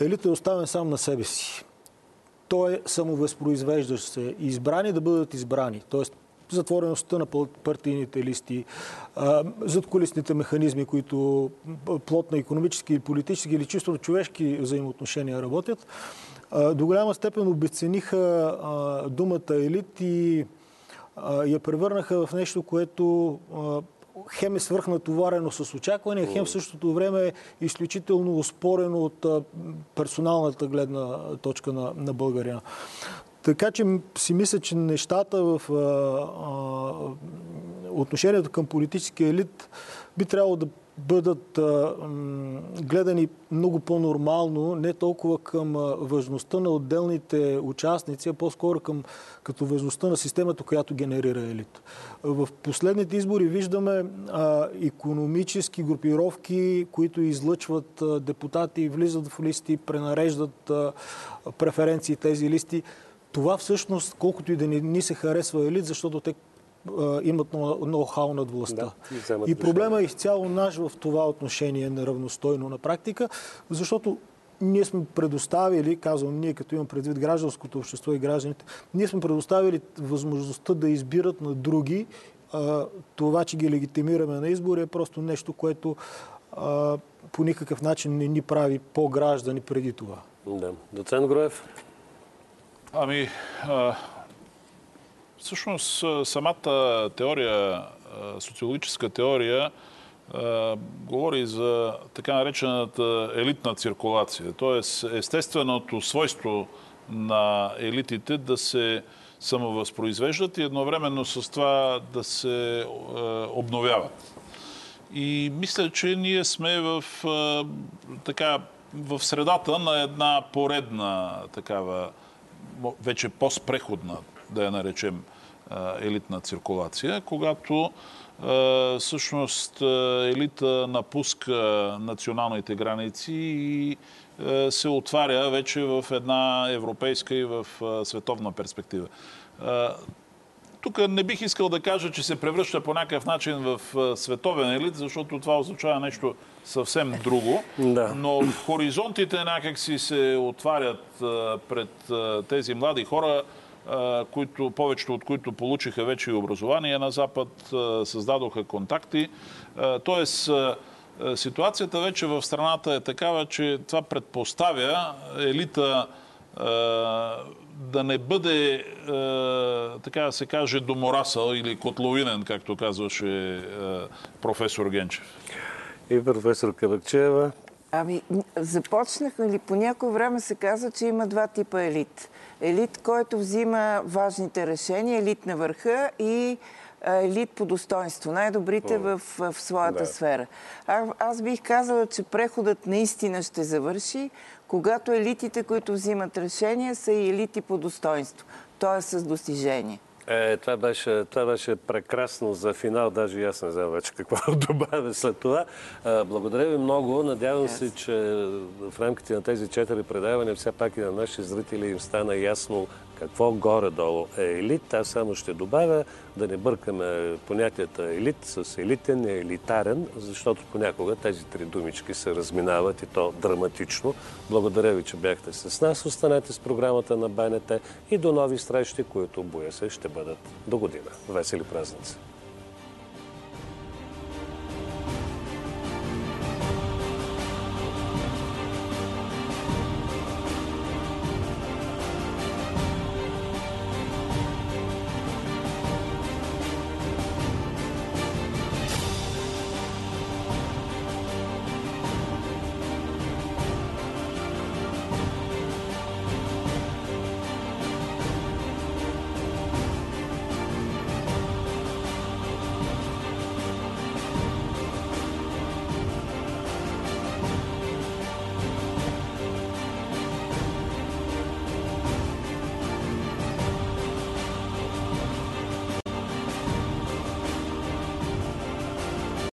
S3: елитът е оставен сам на себе си. Той е самовъзпроизвеждащ се. Избрани да бъдат избрани. Тоест затвореността на партийните листи, задколисните механизми, които плод на економически, политически или чисто човешки взаимоотношения работят, до голяма степен обесцениха думата елит и я превърнаха в нещо, което хем е свърхнатоварено с очаквания, хем в същото време е изключително успорено от персоналната гледна точка на, на българина. Така че си мисля, че нещата в а, а, отношението към политическия елит би трябвало да бъдат гледани много по-нормално, не толкова към важността на отделните участници, а по-скоро към като важността на системата, която генерира елит. В последните избори виждаме а, економически групировки, които излъчват депутати, влизат в листи, пренареждат а, преференции тези листи. Това всъщност, колкото и да не ни се харесва елит, защото те имат ноу-хау над властта. Да, и проблема е изцяло наш в това отношение неравностойно на практика, защото ние сме предоставили, казвам ние, като имам предвид гражданското общество и гражданите, ние сме предоставили възможността да избират на други. Това, че ги легитимираме на избори е просто нещо, което по никакъв начин не ни прави по-граждани преди това.
S1: Да. Доцент Гроев?
S8: Ами, а, всъщност самата теория, социологическа теория, говори за така наречената елитна циркулация. Тоест, естественото свойство на елитите да се самовъзпроизвеждат и едновременно с това да се обновяват. И мисля, че ние сме в, така, в средата на една поредна такава, вече постпреходна, да я наречем, елитна циркулация, когато всъщност елита напуска националните граници и се отваря вече в една европейска и в световна перспектива. Тук не бих искал да кажа, че се превръща по някакъв начин в световен елит, защото това означава нещо съвсем друго. Да. Но хоризонтите някакси се отварят пред тези млади хора, които, повечето от които получиха вече и образование на Запад, създадоха контакти. Тоест, ситуацията вече в страната е такава, че това предпоставя елита да не бъде, така да се каже, доморасъл или котловинен, както казваше професор Генчев.
S1: И професор Кабакчева.
S2: Ами, започнахме ли по някое време се казва, че има два типа елит. Елит, който взима важните решения, елит на върха и елит по достоинство, най-добрите в, в своята да. сфера. А, аз бих казала, че преходът наистина ще завърши, когато елитите, които взимат решения, са и елити по достоинство, т.е. с достижение.
S1: Е, това, беше, това беше прекрасно за финал, даже и аз не знам вече какво добавя след това. Благодаря ви много. Надявам се, че в рамките на тези четири предавания все пак и на нашите зрители им стана ясно какво горе-долу е елит. Аз само ще добавя да не бъркаме понятията елит с елитен и елитарен, защото понякога тези три думички се разминават и то драматично. Благодаря ви, че бяхте с нас. Останете с програмата на БНТ и до нови срещи, които боя се ще бъдат до година. Весели празници!